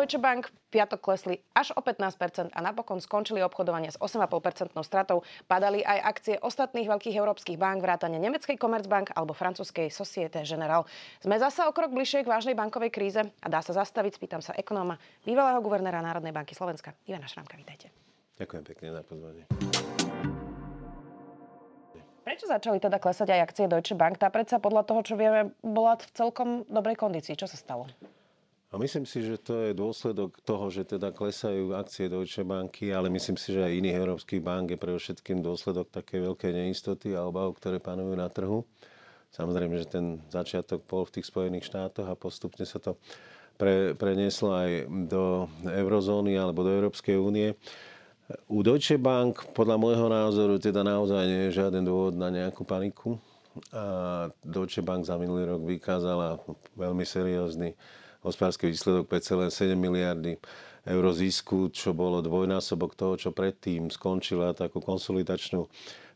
Deutsche Bank piatok klesli až o 15% a napokon skončili obchodovanie s 8,5% stratou. Padali aj akcie ostatných veľkých európskych bank, vrátane nemeckej Commerzbank alebo francúzskej Societe Generale. Sme zasa o krok bližšie k vážnej bankovej kríze a dá sa zastaviť, spýtam sa ekonóma, bývalého guvernéra Národnej banky Slovenska. Ivana Šramka, vítajte. Ďakujem pekne za pozvanie. Prečo začali teda klesať aj akcie Deutsche Bank? Tá predsa podľa toho, čo vieme, bola v celkom dobrej kondícii. Čo sa stalo? A myslím si, že to je dôsledok toho, že teda klesajú akcie Deutsche Banky, ale myslím si, že aj iných európskych bank je pre všetkým dôsledok také veľké neistoty a obav, ktoré panujú na trhu. Samozrejme, že ten začiatok bol v tých Spojených štátoch a postupne sa to pre, prenieslo aj do eurozóny alebo do Európskej únie. U Deutsche Bank podľa môjho názoru teda naozaj nie je žiaden dôvod na nejakú paniku. A Deutsche Bank za minulý rok vykázala veľmi seriózny hospodársky výsledok 5,7 miliardy eur zisku, čo bolo dvojnásobok toho, čo predtým skončila takú konsolidačnú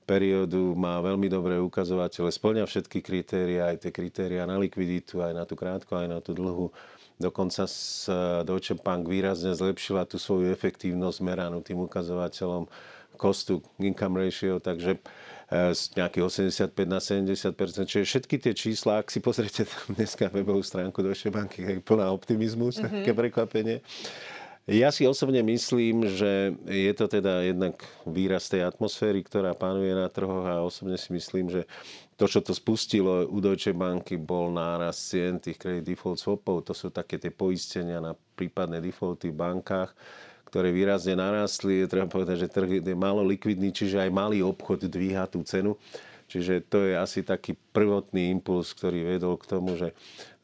periódu, má veľmi dobré ukazovatele, splňa všetky kritéria, aj tie kritéria na likviditu, aj na tú krátku, aj na tú dlhú. Dokonca sa Deutsche Bank výrazne zlepšila tú svoju efektívnosť meranú tým ukazovateľom cost to income ratio, takže z nejakých 85 na 70% Čiže všetky tie čísla, ak si pozriete dneska webovú stránku Deutsche Banky, je plná optimizmus, mm-hmm. také prekvapenie. Ja si osobne myslím, že je to teda jednak výraz tej atmosféry, ktorá pánuje na trhoch a osobne si myslím, že to, čo to spustilo u Deutsche Banky, bol náraz cien tých credit default swapov. To sú také tie poistenia na prípadné defaulty v bankách ktoré výrazne narastli. Treba povedať, že trh je málo likvidný, čiže aj malý obchod dvíha tú cenu. Čiže to je asi taký prvotný impuls, ktorý vedol k tomu, že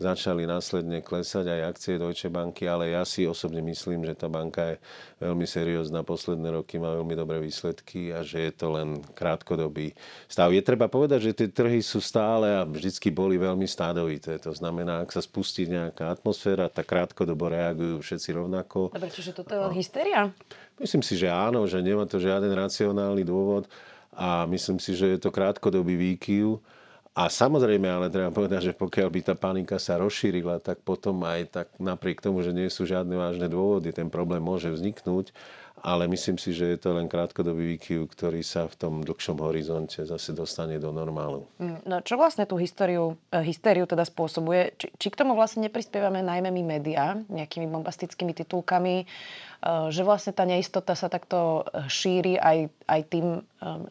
začali následne klesať aj akcie Deutsche Banky, ale ja si osobne myslím, že tá banka je veľmi seriózna, posledné roky má veľmi dobré výsledky a že je to len krátkodobý stav. Je treba povedať, že tie trhy sú stále a vždycky boli veľmi stádovité. To znamená, ak sa spustí nejaká atmosféra, tak krátkodobo reagujú všetci rovnako. Dobre, čiže toto je hysteria? Myslím si, že áno, že nemá to žiaden racionálny dôvod a myslím si, že je to krátkodobý výkyv. A samozrejme, ale treba povedať, že pokiaľ by tá panika sa rozšírila, tak potom aj tak napriek tomu, že nie sú žiadne vážne dôvody, ten problém môže vzniknúť ale myslím si, že je to len krátkodobý výkyv, ktorý sa v tom dlhšom horizonte zase dostane do normálu. Mm, no čo vlastne tú históriu, eh, hystériu teda spôsobuje? Či, či k tomu vlastne neprispievame najmä my médiá nejakými bombastickými titulkami, eh, že vlastne tá neistota sa takto eh, šíri aj, aj tým,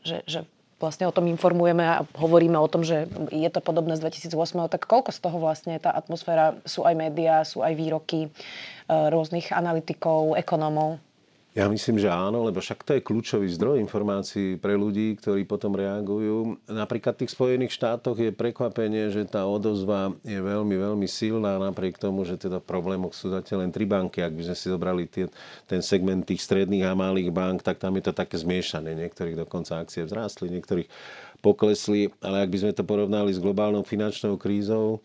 že, že vlastne o tom informujeme a hovoríme o tom, že je to podobné z 2008, tak koľko z toho vlastne tá atmosféra, sú aj médiá, sú aj výroky rôznych analytikov, ekonómov? Ja myslím, že áno, lebo však to je kľúčový zdroj informácií pre ľudí, ktorí potom reagujú. Napríklad v tých Spojených štátoch je prekvapenie, že tá odozva je veľmi, veľmi silná, napriek tomu, že teda v problémoch sú zatiaľ len tri banky. Ak by sme si zobrali tie, ten segment tých stredných a malých bank, tak tam je to také zmiešané. Niektorých dokonca akcie vzrástli, niektorých poklesli, ale ak by sme to porovnali s globálnou finančnou krízou,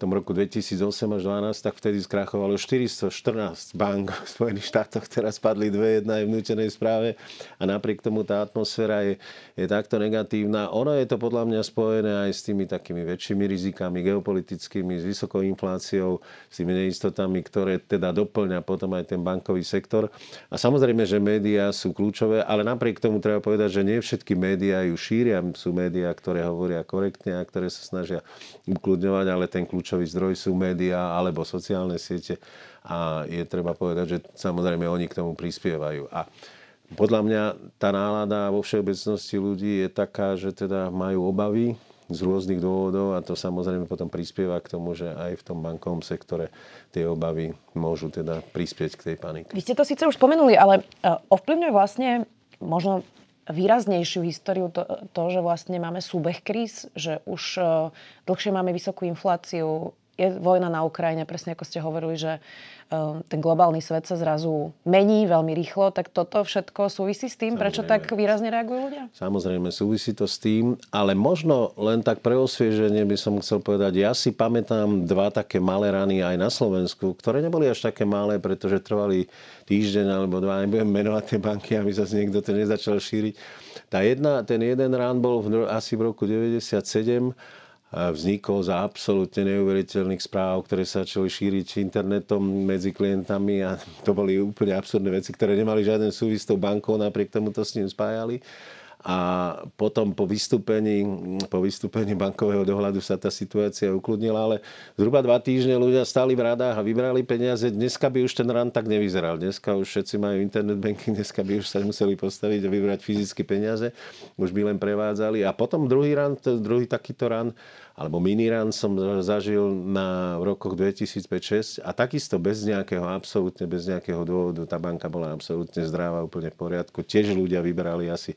tom roku 2008 až 2012, tak vtedy skrachovalo 414 bank v Spojených štátoch, teraz padli dve, jedna je v nutenej správe a napriek tomu tá atmosféra je, je takto negatívna. Ono je to podľa mňa spojené aj s tými takými väčšími rizikami geopolitickými, s vysokou infláciou, s tými neistotami, ktoré teda doplňa potom aj ten bankový sektor. A samozrejme, že médiá sú kľúčové, ale napriek tomu treba povedať, že nie všetky médiá ju šíria. Sú médiá, ktoré hovoria korektne a ktoré sa snažia ukludňovať, ale ten kľúč kľúčový zdroj sú médiá alebo sociálne siete a je treba povedať, že samozrejme oni k tomu prispievajú. A podľa mňa tá nálada vo všeobecnosti ľudí je taká, že teda majú obavy z rôznych dôvodov a to samozrejme potom prispieva k tomu, že aj v tom bankovom sektore tie obavy môžu teda prispieť k tej panike. Vy ste to síce už spomenuli, ale e, ovplyvňuje vlastne možno výraznejšiu históriu to, to, že vlastne máme súbeh kríz, že už e, dlhšie máme vysokú infláciu, je vojna na Ukrajine, presne ako ste hovorili, že Ehm, ten globálny svet sa zrazu mení veľmi rýchlo, tak toto všetko súvisí s tým, Samozrejme. prečo tak výrazne reagujú ľudia? Samozrejme, súvisí to s tým, ale možno len tak pre osvieženie by som chcel povedať, ja si pamätám dva také malé rany aj na Slovensku, ktoré neboli až také malé, pretože trvali týždeň alebo dva, nebudem menovať tie banky, aby zase niekto to nezačal šíriť. Tá jedna, ten jeden rán bol v, asi v roku 97 vznikol za absolútne neuveriteľných správ, ktoré sa začali šíriť internetom medzi klientami a to boli úplne absurdné veci, ktoré nemali žiaden súvis s tou bankou, napriek tomu to s ním spájali a potom po vystúpení, po vystúpení bankového dohľadu sa tá situácia ukludnila, ale zhruba dva týždne ľudia stali v radách a vybrali peniaze. Dneska by už ten rán tak nevyzeral. Dneska už všetci majú internet banking, dneska by už sa museli postaviť a vybrať fyzické peniaze. Už by len prevádzali. A potom druhý rán, druhý takýto rán alebo miniran som zažil na rokoch 2005-2006 a takisto bez nejakého, absolútne bez nejakého dôvodu. Tá banka bola absolútne zdravá, úplne v poriadku. Tiež ľudia vybrali asi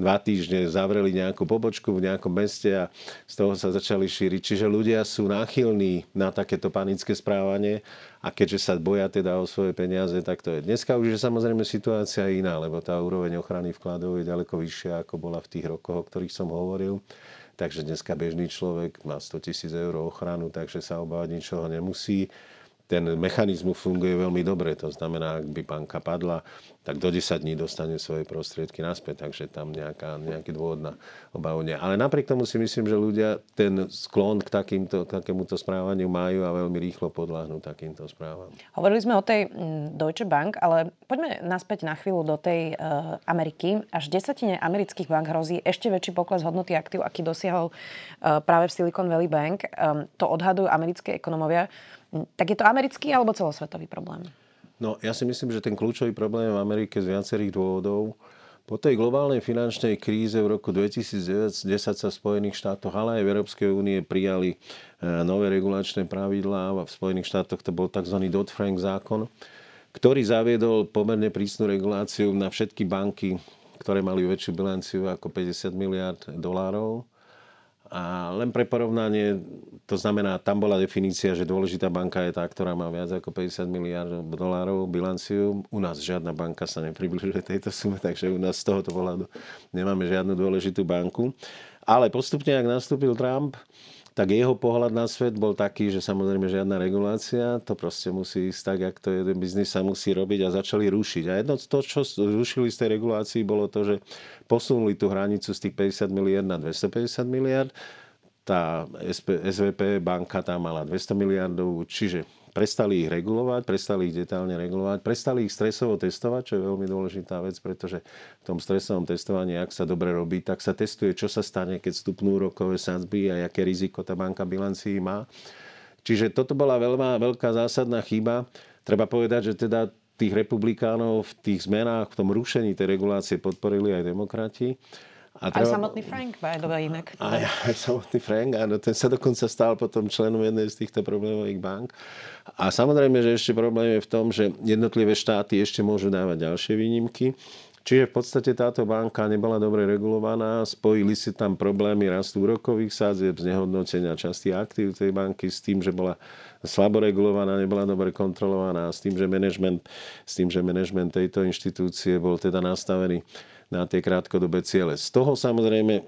dva týždne, zavreli nejakú pobočku v nejakom meste a z toho sa začali šíriť. Čiže ľudia sú náchylní na takéto panické správanie a keďže sa boja teda o svoje peniaze, tak to je. Dneska už je samozrejme situácia iná, lebo tá úroveň ochrany vkladov je ďaleko vyššia, ako bola v tých rokoch, o ktorých som hovoril. Takže dneska bežný človek má 100 tisíc eur ochranu, takže sa obávať ničoho nemusí ten mechanizmus funguje veľmi dobre. To znamená, ak by banka padla, tak do 10 dní dostane svoje prostriedky naspäť, takže tam nejaká, nejaký dôvod na obavu nie. Ale napriek tomu si myslím, že ľudia ten sklon k, takýmto, k takémuto správaniu majú a veľmi rýchlo podľahnú takýmto správam. Hovorili sme o tej mm, Deutsche Bank, ale poďme naspäť na chvíľu do tej uh, Ameriky. Až desatine amerických bank hrozí ešte väčší pokles hodnoty aktív, aký dosiahol uh, práve v Silicon Valley Bank. Um, to odhadujú americké ekonomovia. Tak je to americký alebo celosvetový problém? No, ja si myslím, že ten kľúčový problém je v Amerike z viacerých dôvodov. Po tej globálnej finančnej kríze v roku 2010 sa v Spojených štátoch, ale aj v Európskej únie prijali e, nové regulačné pravidlá. V Spojených štátoch to bol tzv. Dodd-Frank zákon, ktorý zaviedol pomerne prísnu reguláciu na všetky banky, ktoré mali väčšiu bilanciu ako 50 miliard dolárov. A len pre porovnanie, to znamená, tam bola definícia, že dôležitá banka je tá, ktorá má viac ako 50 miliard dolárov bilanciu. U nás žiadna banka sa nepribližuje tejto sume, takže u nás z tohoto pohľadu nemáme žiadnu dôležitú banku. Ale postupne, ak nastúpil Trump, tak jeho pohľad na svet bol taký, že samozrejme žiadna regulácia, to proste musí ísť tak, jak to jeden biznis sa musí robiť a začali rušiť. A jedno to, čo rušili z tej regulácii, bolo to, že posunuli tú hranicu z tých 50 miliard na 250 miliard. Tá SVP banka tam mala 200 miliardov, čiže prestali ich regulovať, prestali ich detálne regulovať, prestali ich stresovo testovať, čo je veľmi dôležitá vec, pretože v tom stresovom testovaní, ak sa dobre robí, tak sa testuje, čo sa stane, keď stupnú rokové sadzby a aké riziko tá banka bilancií má. Čiže toto bola veľmi veľká zásadná chyba. Treba povedať, že teda tých republikánov v tých zmenách, v tom rušení tej regulácie podporili aj demokrati. A treba... Aj samotný Frank, by the way, inak. Aj, aj samotný Frank, áno, ten sa dokonca stal potom členom jednej z týchto problémových bank. A samozrejme, že ešte problém je v tom, že jednotlivé štáty ešte môžu dávať ďalšie výnimky. Čiže v podstate táto banka nebola dobre regulovaná, spojili si tam problémy rastu úrokových sádzieb, znehodnotenia časti aktív tej banky s tým, že bola slabo regulovaná, nebola dobre kontrolovaná, s tým, že management, s tým, že management tejto inštitúcie bol teda nastavený na tie krátkodobé ciele. Z toho samozrejme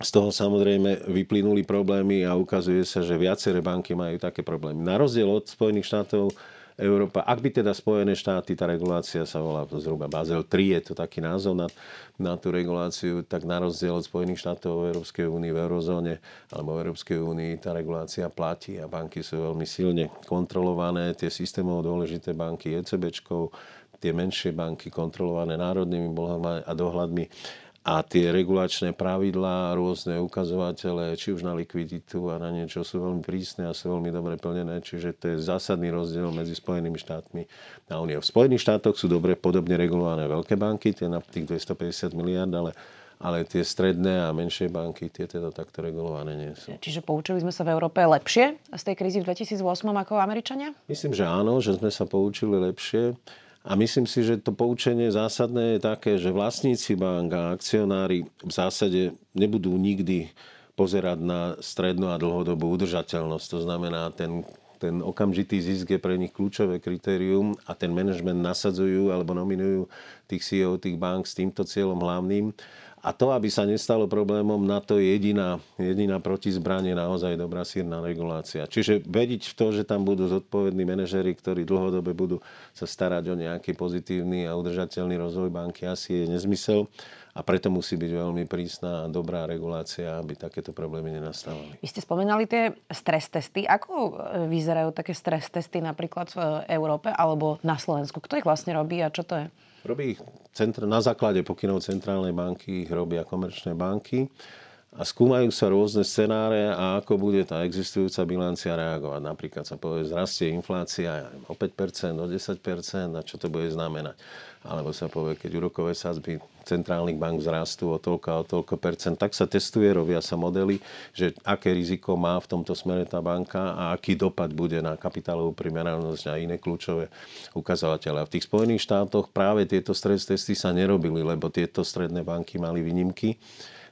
z toho samozrejme vyplynuli problémy a ukazuje sa, že viaceré banky majú také problémy. Na rozdiel od Spojených štátov Európa, ak by teda Spojené štáty, tá regulácia sa volá zhruba Basel 3, je to taký názov na, na tú reguláciu, tak na rozdiel od Spojených štátov Európskej únii, v eurozóne alebo v Európskej únii tá regulácia platí a banky sú veľmi silne kontrolované. Tie systémov dôležité banky ECBčkou, tie menšie banky kontrolované národnými bohľadmi a dohľadmi a tie regulačné pravidlá, rôzne ukazovatele, či už na likviditu a na niečo sú veľmi prísne a sú veľmi dobre plnené. Čiže to je zásadný rozdiel medzi Spojenými štátmi a Úniou. V Spojených štátoch sú dobre podobne regulované veľké banky, tie na tých 250 miliard, ale ale tie stredné a menšie banky, tie teda takto regulované nie sú. Čiže poučili sme sa v Európe lepšie z tej krízy v 2008 ako Američania? Myslím, že áno, že sme sa poučili lepšie. A myslím si, že to poučenie zásadné je také, že vlastníci bank a akcionári v zásade nebudú nikdy pozerať na strednú a dlhodobú udržateľnosť. To znamená, ten, ten okamžitý zisk je pre nich kľúčové kritérium a ten manažment nasadzujú alebo nominujú tých CEO tých bank s týmto cieľom hlavným. A to, aby sa nestalo problémom, na to je jediná, jediná protizbranie naozaj dobrá sírna regulácia. Čiže vediť v to, že tam budú zodpovední manažery, ktorí dlhodobé budú sa starať o nejaký pozitívny a udržateľný rozvoj banky, asi je nezmysel. A preto musí byť veľmi prísna a dobrá regulácia, aby takéto problémy nenastávali. Vy ste spomenali tie stres testy. Ako vyzerajú také stres testy napríklad v Európe alebo na Slovensku? Kto ich vlastne robí a čo to je? Robí ich centr- na základe pokynov Centrálnej banky, ich robia komerčné banky a skúmajú sa rôzne scenáre a ako bude tá existujúca bilancia reagovať. Napríklad sa povie, zrastie inflácia o 5%, o 10% a čo to bude znamenať. Alebo sa povie, keď úrokové sadzby centrálnych bank vzrastú o toľko a o toľko percent, tak sa testuje, robia sa modely, že aké riziko má v tomto smere tá banka a aký dopad bude na kapitálovú primeranosť a iné kľúčové ukazovatele. A v tých Spojených štátoch práve tieto stres testy sa nerobili, lebo tieto stredné banky mali výnimky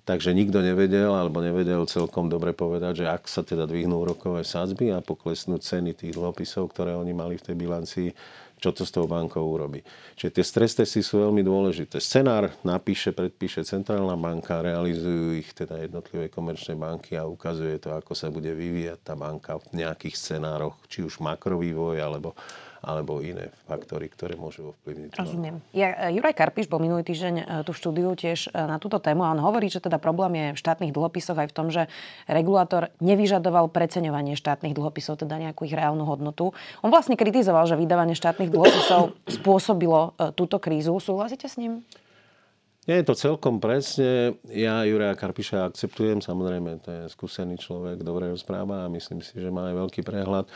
Takže nikto nevedel alebo nevedel celkom dobre povedať, že ak sa teda dvihnú úrokové sadzby a poklesnú ceny tých dlhopisov, ktoré oni mali v tej bilancii, čo to s tou bankou urobí. Čiže tie stres testy sú veľmi dôležité. Scenár napíše, predpíše centrálna banka, realizujú ich teda jednotlivé komerčné banky a ukazuje to, ako sa bude vyvíjať tá banka v nejakých scenároch, či už makrovývoj alebo alebo iné faktory, ktoré môžu ovplyvniť. Rozumiem. Ja, e, Juraj Karpiš bol minulý týždeň e, tu v štúdiu tiež e, na túto tému a on hovorí, že teda problém je v štátnych dlhopisoch aj v tom, že regulátor nevyžadoval preceňovanie štátnych dlhopisov, teda nejakú ich reálnu hodnotu. On vlastne kritizoval, že vydávanie štátnych dlhopisov spôsobilo túto krízu. Súhlasíte s ním? Nie je to celkom presne. Ja Juraja Karpiša akceptujem, samozrejme, to je skúsený človek, dobre rozpráva a myslím si, že má aj veľký prehľad.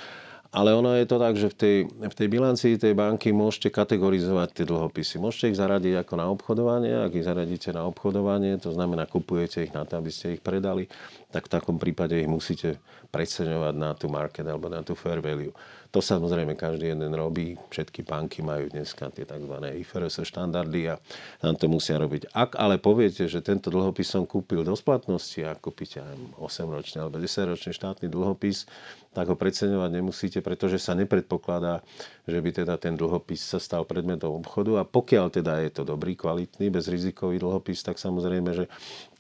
Ale ono je to tak, že v tej, v tej bilancii tej banky môžete kategorizovať tie dlhopisy. Môžete ich zaradiť ako na obchodovanie. Ak ich zaradíte na obchodovanie, to znamená, kupujete ich na to, aby ste ich predali, tak v takom prípade ich musíte preceňovať na tú market alebo na tú fair value. To samozrejme každý jeden robí. Všetky banky majú dneska tie tzv. IFRS štandardy a nám to musia robiť. Ak ale poviete, že tento dlhopis som kúpil do splatnosti a kúpite 8-ročný alebo 10-ročný štátny dlhopis, tak ho preceňovať nemusíte, pretože sa nepredpokladá, že by teda ten dlhopis sa stal predmetom obchodu a pokiaľ teda je to dobrý, kvalitný, bezrizikový dlhopis, tak samozrejme, že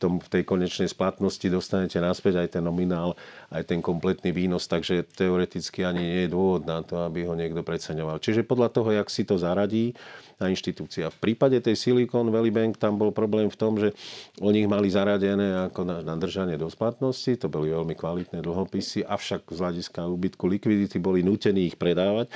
v tej konečnej splatnosti dostanete naspäť aj ten nominál, aj ten kompletný výnos, takže teoreticky ani nie je dôvod na to, aby ho niekto preceňoval. Čiže podľa toho, jak si to zaradí, na inštitúcia. V prípade tej Silicon Valley Bank tam bol problém v tom, že oni ich mali zaradené ako na, na držanie do splatnosti, to boli veľmi kvalitné dlhopisy, avšak z hľadiska úbytku likvidity boli nútení ich predávať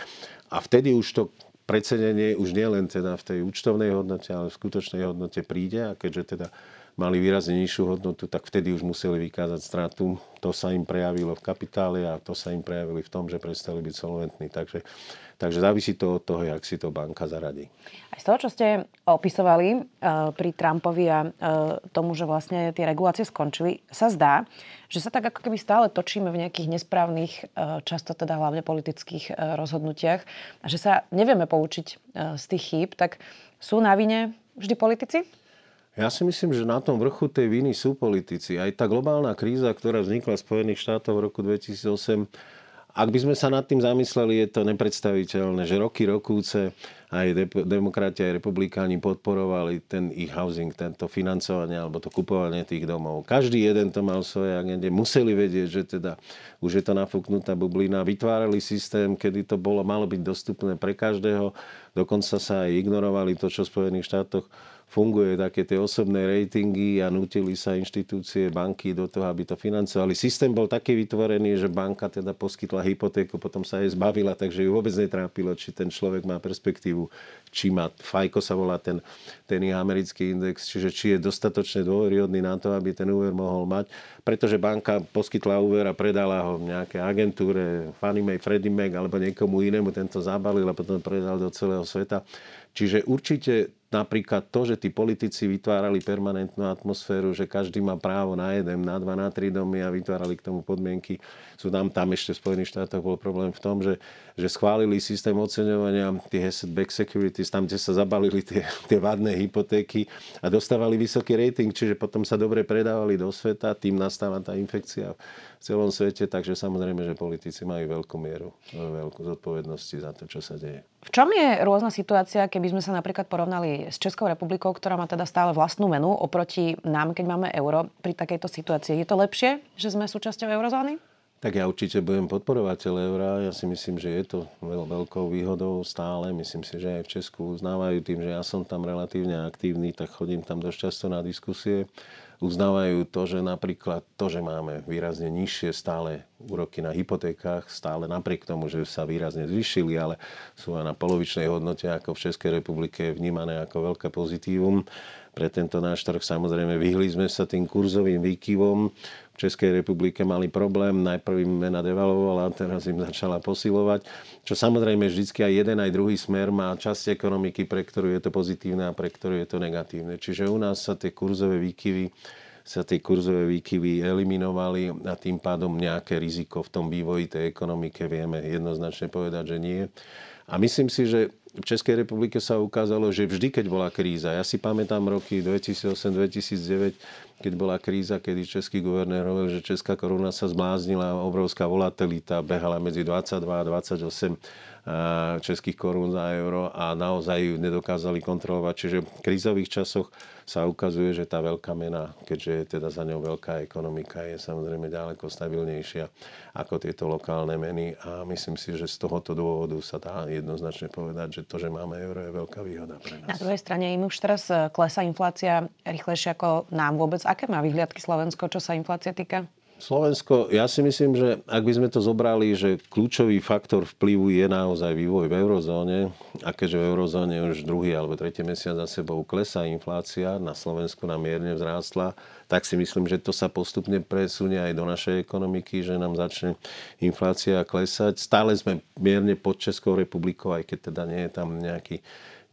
a vtedy už to precenenie už nielen teda v tej účtovnej hodnote, ale v skutočnej hodnote príde a keďže teda mali výrazne nižšiu hodnotu, tak vtedy už museli vykázať stratu. To sa im prejavilo v kapitále a to sa im prejavili v tom, že prestali byť solventní. Takže, takže závisí to od toho, jak si to banka zaradí. Aj z toho, čo ste opisovali uh, pri Trumpovi a uh, tomu, že vlastne tie regulácie skončili, sa zdá, že sa tak ako keby stále točíme v nejakých nesprávnych, uh, často teda hlavne politických rozhodnutiach a že sa nevieme poučiť z tých chýb, tak sú na vine vždy politici? Ja si myslím, že na tom vrchu tej viny sú politici. Aj tá globálna kríza, ktorá vznikla v Spojených štátoch v roku 2008, ak by sme sa nad tým zamysleli, je to nepredstaviteľné, že roky rokúce aj demokrati, aj republikáni podporovali ten ich housing, tento financovanie alebo to kupovanie tých domov. Každý jeden to mal v svojej agende. Museli vedieť, že teda už je to nafúknutá bublina. Vytvárali systém, kedy to bolo, malo byť dostupné pre každého. Dokonca sa aj ignorovali to, čo v Spojených štátoch funguje také tie osobné ratingy a nutili sa inštitúcie, banky do toho, aby to financovali. Systém bol taký vytvorený, že banka teda poskytla hypotéku, potom sa jej zbavila, takže ju vôbec netrápilo, či ten človek má perspektívu, či má, FICO sa volá ten, ten americký index, čiže či je dostatočne dôveryhodný na to, aby ten úver mohol mať, pretože banka poskytla úver a predala ho nejaké agentúre, Fannie Mae, Freddie Mac alebo niekomu inému, tento zabalil a potom predal do celého sveta. Čiže určite napríklad to, že tí politici vytvárali permanentnú atmosféru, že každý má právo na jeden, na dva, na tri domy a vytvárali k tomu podmienky. Sú tam, tam ešte v Spojených štátoch bol problém v tom, že, že schválili systém oceňovania tých asset back securities, tam, kde sa zabalili tie, tie vadné hypotéky a dostávali vysoký rating, čiže potom sa dobre predávali do sveta, tým nastáva tá infekcia v celom svete, takže samozrejme, že politici majú veľkú mieru, veľkú zodpovednosti za to, čo sa deje. V čom je rôzna situácia, keby sme sa napríklad porovnali s Českou republikou, ktorá má teda stále vlastnú menu oproti nám, keď máme euro pri takejto situácii? Je to lepšie, že sme súčasťou eurozóny? Tak ja určite budem podporovateľ eura. Ja si myslím, že je to veľ, veľkou výhodou stále. Myslím si, že aj v Česku uznávajú tým, že ja som tam relatívne aktívny, tak chodím tam dosť často na diskusie uznávajú to, že napríklad to, že máme výrazne nižšie stále úroky na hypotékach, stále napriek tomu, že sa výrazne zvyšili, ale sú aj na polovičnej hodnote ako v Českej republike vnímané ako veľké pozitívum. Pre tento náš trh samozrejme vyhli sme sa tým kurzovým výkyvom. Českej republike mali problém, najprv im mena devalovala, teraz im začala posilovať. Čo samozrejme vždycky aj jeden, aj druhý smer má časť ekonomiky, pre ktorú je to pozitívne a pre ktorú je to negatívne. Čiže u nás sa tie kurzové výkyvy sa tie kurzové výkyvy eliminovali a tým pádom nejaké riziko v tom vývoji tej ekonomike vieme jednoznačne povedať, že nie. A myslím si, že v Českej republike sa ukázalo, že vždy, keď bola kríza, ja si pamätám roky 2008-2009, keď bola kríza, kedy český guvernér hovoril, že česká koruna sa zbláznila, obrovská volatilita, behala medzi 22 a 28 českých korún za euro a naozaj ju nedokázali kontrolovať. Čiže v krízových časoch sa ukazuje, že tá veľká mena, keďže je teda za ňou veľká ekonomika, je samozrejme ďaleko stabilnejšia ako tieto lokálne meny a myslím si, že z tohoto dôvodu sa dá jednoznačne povedať, že to, že máme euro, je veľká výhoda pre nás. Na druhej strane im už teraz klesá inflácia rýchlejšie ako nám vôbec. Aké má vyhliadky Slovensko, čo sa inflácia týka? Slovensko, ja si myslím, že ak by sme to zobrali, že kľúčový faktor vplyvu je naozaj vývoj v eurozóne a keďže v eurozóne už druhý alebo tretí mesiac za sebou klesá inflácia, na Slovensku nám mierne vzrástla, tak si myslím, že to sa postupne presunie aj do našej ekonomiky, že nám začne inflácia klesať. Stále sme mierne pod Českou republikou, aj keď teda nie je tam nejaký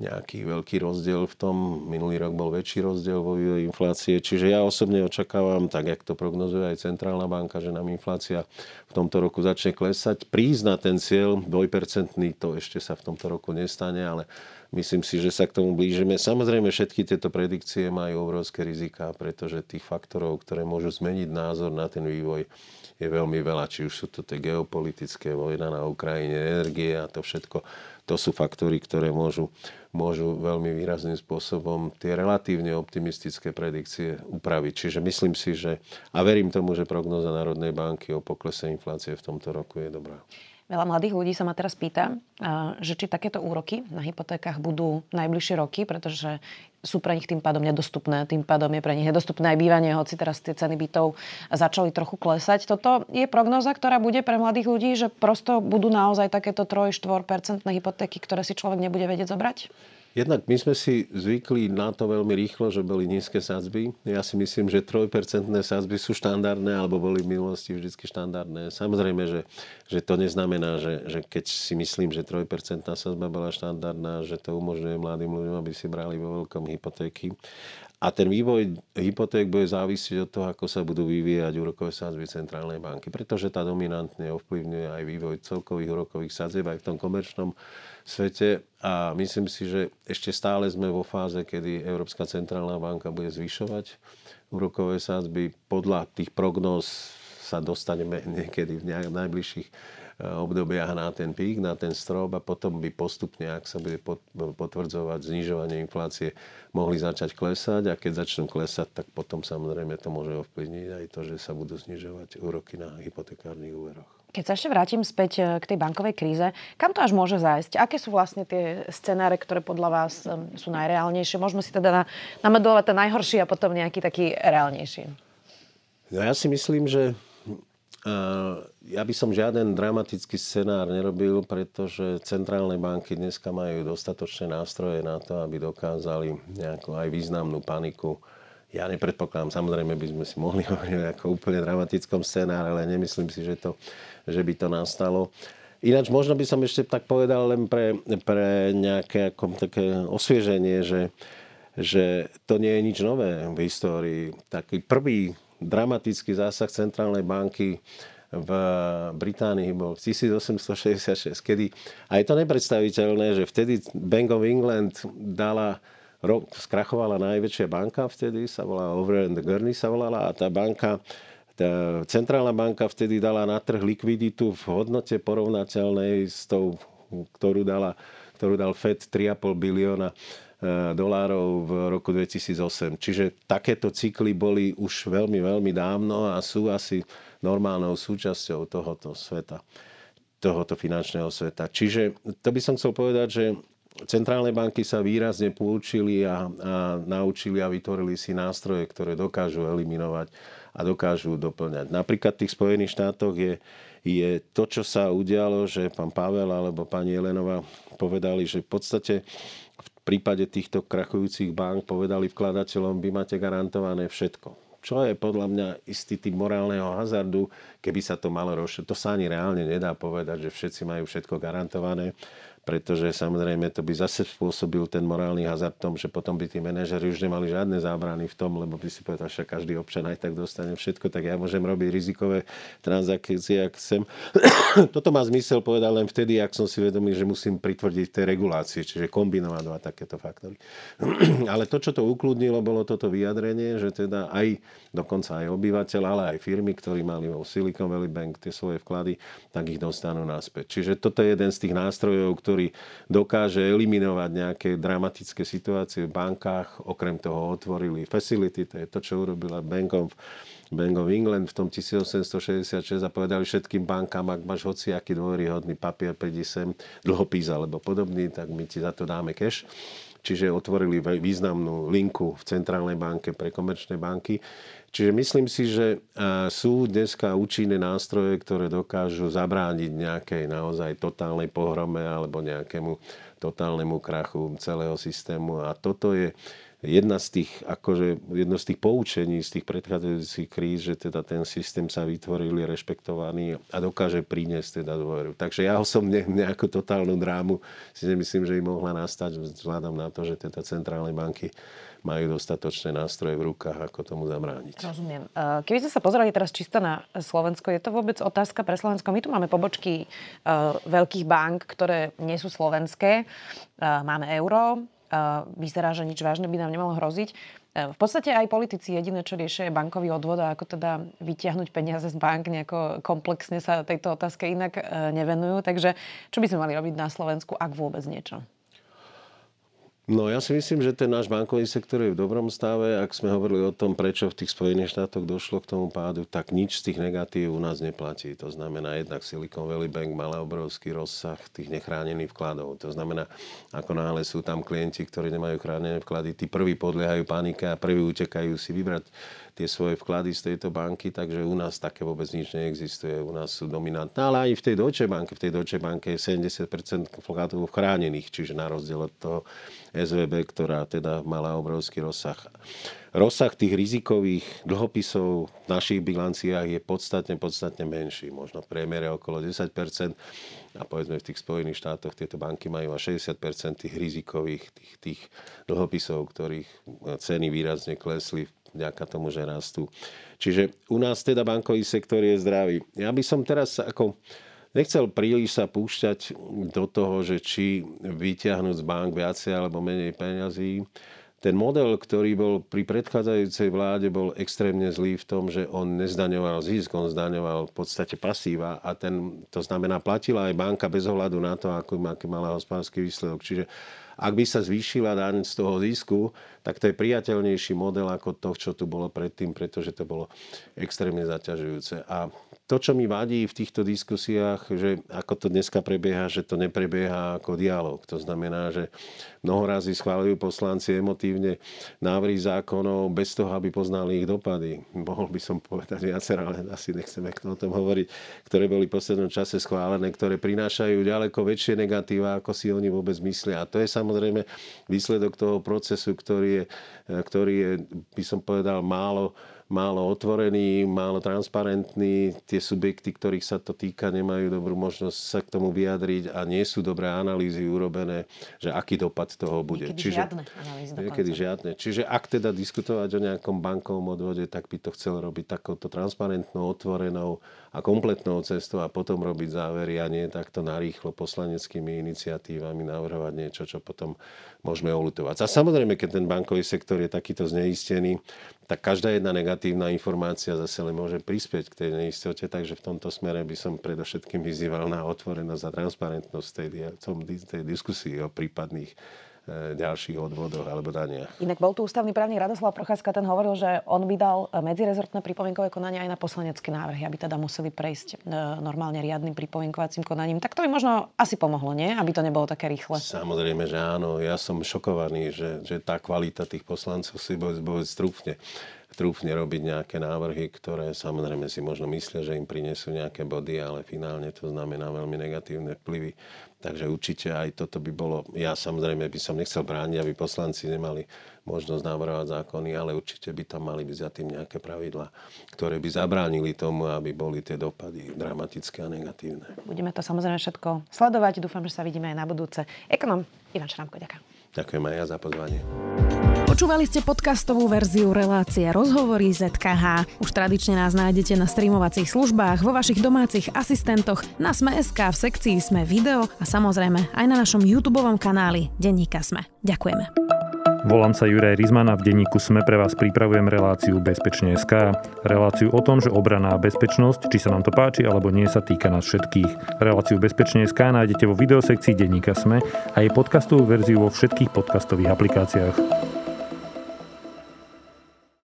nejaký veľký rozdiel v tom. Minulý rok bol väčší rozdiel vo vývoji inflácie. Čiže ja osobne očakávam, tak jak to prognozuje aj Centrálna banka, že nám inflácia v tomto roku začne klesať. Prísť na ten cieľ dvojpercentný, to ešte sa v tomto roku nestane, ale myslím si, že sa k tomu blížime. Samozrejme, všetky tieto predikcie majú obrovské rizika, pretože tých faktorov, ktoré môžu zmeniť názor na ten vývoj, je veľmi veľa. Či už sú to tie geopolitické, vojna na Ukrajine, energie a to všetko to sú faktory, ktoré môžu, môžu veľmi výrazným spôsobom tie relatívne optimistické predikcie upraviť. Čiže myslím si, že a verím tomu, že prognoza Národnej banky o poklese inflácie v tomto roku je dobrá. Veľa mladých ľudí sa ma teraz pýta, že či takéto úroky na hypotékach budú najbližšie roky, pretože sú pre nich tým pádom nedostupné. Tým pádom je pre nich nedostupné aj bývanie, hoci teraz tie ceny bytov začali trochu klesať. Toto je prognoza, ktorá bude pre mladých ľudí, že prosto budú naozaj takéto 3-4% hypotéky, ktoré si človek nebude vedieť zobrať? Jednak my sme si zvykli na to veľmi rýchlo, že boli nízke sadzby. Ja si myslím, že 3% sadzby sú štandardné, alebo boli v minulosti vždy štandardné. Samozrejme, že, že to neznamená, že, že keď si myslím, že 3% sadzba bola štandardná, že to umožňuje mladým ľuďom, aby si brali vo veľkom hypotéky. A ten vývoj hypoték bude závisieť od toho, ako sa budú vyvíjať úrokové sadzby centrálnej banky, pretože tá dominantne ovplyvňuje aj vývoj celkových úrokových sadzieb aj v tom komerčnom svete a myslím si, že ešte stále sme vo fáze, kedy Európska centrálna banka bude zvyšovať úrokové sádzby. Podľa tých prognóz sa dostaneme niekedy v najbližších e, obdobiach na ten pík, na ten strop a potom by postupne, ak sa bude potvrdzovať znižovanie inflácie, mohli začať klesať a keď začnú klesať, tak potom samozrejme to môže ovplyvniť aj to, že sa budú znižovať úroky na hypotekárnych úveroch. Keď sa ešte vrátim späť e, k tej bankovej kríze, kam to až môže zájsť? Aké sú vlastne tie scenáre, ktoré podľa vás e, sú najreálnejšie? Môžeme si teda namedolovať ten najhorší a potom nejaký taký reálnejší. No ja si myslím, že uh, ja by som žiaden dramatický scenár nerobil, pretože centrálne banky dneska majú dostatočné nástroje na to, aby dokázali nejakú aj významnú paniku ja nepredpokladám, samozrejme by sme si mohli hovoriť o úplne dramatickom scenáre, ale nemyslím si, že, to, že by to nastalo. Ináč možno by som ešte tak povedal len pre, pre nejaké ako, také osvieženie, že, že to nie je nič nové v histórii. Taký prvý dramatický zásah centrálnej banky v Británii bol v 1866, kedy, a je to nepredstaviteľné, že vtedy Bank of England dala skrachovala najväčšia banka vtedy, sa volala Over and Gurney sa volala a tá banka tá centrálna banka vtedy dala na trh likviditu v hodnote porovnateľnej s tou, ktorú, dala, ktorú dal FED 3,5 bilióna e, dolárov v roku 2008. Čiže takéto cykly boli už veľmi, veľmi dávno a sú asi normálnou súčasťou tohoto sveta, tohoto finančného sveta. Čiže to by som chcel povedať, že centrálne banky sa výrazne poučili a, a naučili a vytvorili si nástroje, ktoré dokážu eliminovať a dokážu doplňať. Napríklad v tých Spojených štátoch je, je to, čo sa udialo, že pán Pavel alebo pani Jelenova povedali, že v podstate v prípade týchto krachujúcich bank povedali vkladateľom, vy máte garantované všetko. Čo je podľa mňa istý typ morálneho hazardu, keby sa to malo rozšiť. To sa ani reálne nedá povedať, že všetci majú všetko garantované pretože samozrejme to by zase spôsobil ten morálny hazard tom, že potom by tí manažeri už nemali žiadne zábrany v tom, lebo by si povedal, že každý občan aj tak dostane všetko, tak ja môžem robiť rizikové transakcie, ak chcem. Toto má zmysel povedať len vtedy, ak som si vedomý, že musím pritvrdiť tie regulácie, čiže kombinovať dva takéto faktory. ale to, čo to ukludnilo, bolo toto vyjadrenie, že teda aj dokonca aj obyvateľ, ale aj firmy, ktorí mali vo Silicon Valley Bank tie svoje vklady, tak ich dostanú naspäť. Čiže toto je jeden z tých nástrojov, ktorý ktorý dokáže eliminovať nejaké dramatické situácie v bankách. Okrem toho otvorili facility, to je to, čo urobila Bank of, Bank of England v tom 1866 a povedali všetkým bankám, ak máš hociaký dôveryhodný papier, prídi sem, dlhopís alebo podobný, tak my ti za to dáme cash čiže otvorili významnú linku v centrálnej banke pre komerčné banky. Čiže myslím si, že sú dneska účinné nástroje, ktoré dokážu zabrániť nejakej naozaj totálnej pohrome alebo nejakému totálnemu krachu celého systému. A toto je jedna z tých, akože, jedno z tých poučení z tých predchádzajúcich kríz, že teda ten systém sa vytvoril, je rešpektovaný a dokáže priniesť teda dôveru. Takže ja osobne nejakú totálnu drámu si nemyslím, že im mohla nastať vzhľadom na to, že teda centrálne banky majú dostatočné nástroje v rukách, ako tomu zabrániť. Rozumiem. Keby sme sa pozerali teraz čisto na Slovensko, je to vôbec otázka pre Slovensko? My tu máme pobočky uh, veľkých bank, ktoré nie sú slovenské. Uh, máme euro, vyzerá, že nič vážne by nám nemalo hroziť. V podstate aj politici jediné, čo riešia, je bankový odvod a ako teda vytiahnuť peniaze z bank, nejako komplexne sa tejto otázke inak nevenujú. Takže čo by sme mali robiť na Slovensku, ak vôbec niečo? No ja si myslím, že ten náš bankový sektor je v dobrom stave. Ak sme hovorili o tom, prečo v tých Spojených štátoch došlo k tomu pádu, tak nič z tých negatív u nás neplatí. To znamená, jednak Silicon Valley Bank mala obrovský rozsah tých nechránených vkladov. To znamená, ako náhle sú tam klienti, ktorí nemajú chránené vklady, tí prví podliehajú panike a prví utekajú si vybrať tie svoje vklady z tejto banky, takže u nás také vôbec nič neexistuje. U nás sú dominantné, ale aj v tej Deutsche Banke, v tej Deutsche Banke je 70% vkladov chránených, čiže na rozdiel od toho SVB, ktorá teda mala obrovský rozsah. Rozsah tých rizikových dlhopisov v našich bilanciách je podstatne, podstatne menší. Možno v priemere okolo 10% a povedzme v tých Spojených štátoch tieto banky majú až 60 tých rizikových, tých, tých dlhopisov, ktorých ceny výrazne klesli vďaka tomu, že rastú. Čiže u nás teda bankový sektor je zdravý. Ja by som teraz ako nechcel príliš sa púšťať do toho, že či vyťahnuť z bank viacej alebo menej peňazí. Ten model, ktorý bol pri predchádzajúcej vláde, bol extrémne zlý v tom, že on nezdaňoval zisk, on zdaňoval v podstate pasíva a ten, to znamená, platila aj banka bez ohľadu na to, aký, aký mala hospodársky výsledok. Čiže ak by sa zvýšila daň z toho zisku, tak to je priateľnejší model ako to, čo tu bolo predtým, pretože to bolo extrémne zaťažujúce. A to, čo mi vadí v týchto diskusiách, že ako to dneska prebieha, že to neprebieha ako dialog. To znamená, že mnoho razy schváľujú poslanci emotívne návrhy zákonov bez toho, aby poznali ich dopady. Mohol by som povedať viacer, ale asi nechceme o tom hovoriť, ktoré boli v poslednom čase schválené, ktoré prinášajú ďaleko väčšie negatíva, ako si oni vôbec myslia. A to je samozrejme výsledok toho procesu, ktorý je, ktorý je by som povedal, málo málo otvorení, málo transparentní. Tie subjekty, ktorých sa to týka, nemajú dobrú možnosť sa k tomu vyjadriť a nie sú dobré analýzy urobené, že aký dopad toho bude. Niekedy Čiže, žiadne analýzy Niekedy žiadne. Čiže ak teda diskutovať o nejakom bankovom odvode, tak by to chcel robiť takouto transparentnou, otvorenou a kompletnou cestou a potom robiť závery a nie takto narýchlo poslaneckými iniciatívami navrhovať niečo, čo potom môžeme olutovať. A samozrejme, keď ten bankový sektor je takýto zneistený, tak každá jedna negatívna informácia zase len môže prispieť k tej neistote, takže v tomto smere by som predovšetkým vyzýval na otvorenosť a transparentnosť tej, tej diskusii o prípadných ďalších odvodoch alebo daniach. Inak bol tu ústavný právnik Radoslav Procházka, ten hovoril, že on by dal medzirezortné pripomienkové konanie aj na poslanecké návrhy, aby teda museli prejsť e, normálne riadnym pripomienkovacím konaním. Tak to by možno asi pomohlo, nie? Aby to nebolo také rýchle. Samozrejme, že áno. Ja som šokovaný, že, že tá kvalita tých poslancov si vôbec, vôbec trúfne trúfne robiť nejaké návrhy, ktoré samozrejme si možno myslia, že im prinesú nejaké body, ale finálne to znamená veľmi negatívne vplyvy. Takže určite aj toto by bolo, ja samozrejme by som nechcel brániť, aby poslanci nemali možnosť návrhovať zákony, ale určite by tam mali byť za tým nejaké pravidlá, ktoré by zabránili tomu, aby boli tie dopady dramatické a negatívne. Budeme to samozrejme všetko sledovať. Dúfam, že sa vidíme aj na budúce. Ekonom Ivan Šramko, ďakujem. Ďakujem aj ja za pozvanie. Počúvali ste podcastovú verziu relácie Rozhovory ZKH. Už tradične nás nájdete na streamovacích službách, vo vašich domácich asistentoch, na Sme.sk, v sekcii Sme video a samozrejme aj na našom YouTube kanáli Denníka Sme. Ďakujeme. Volám sa Juraj Rizmana, v denníku SME pre vás pripravujem reláciu Bezpečne.sk. Reláciu o tom, že obrana a bezpečnosť, či sa nám to páči alebo nie, sa týka nás všetkých. Reláciu Bezpečne.sk nájdete vo videosekcii denníka SME a jej podcastovú verziu vo všetkých podcastových aplikáciách.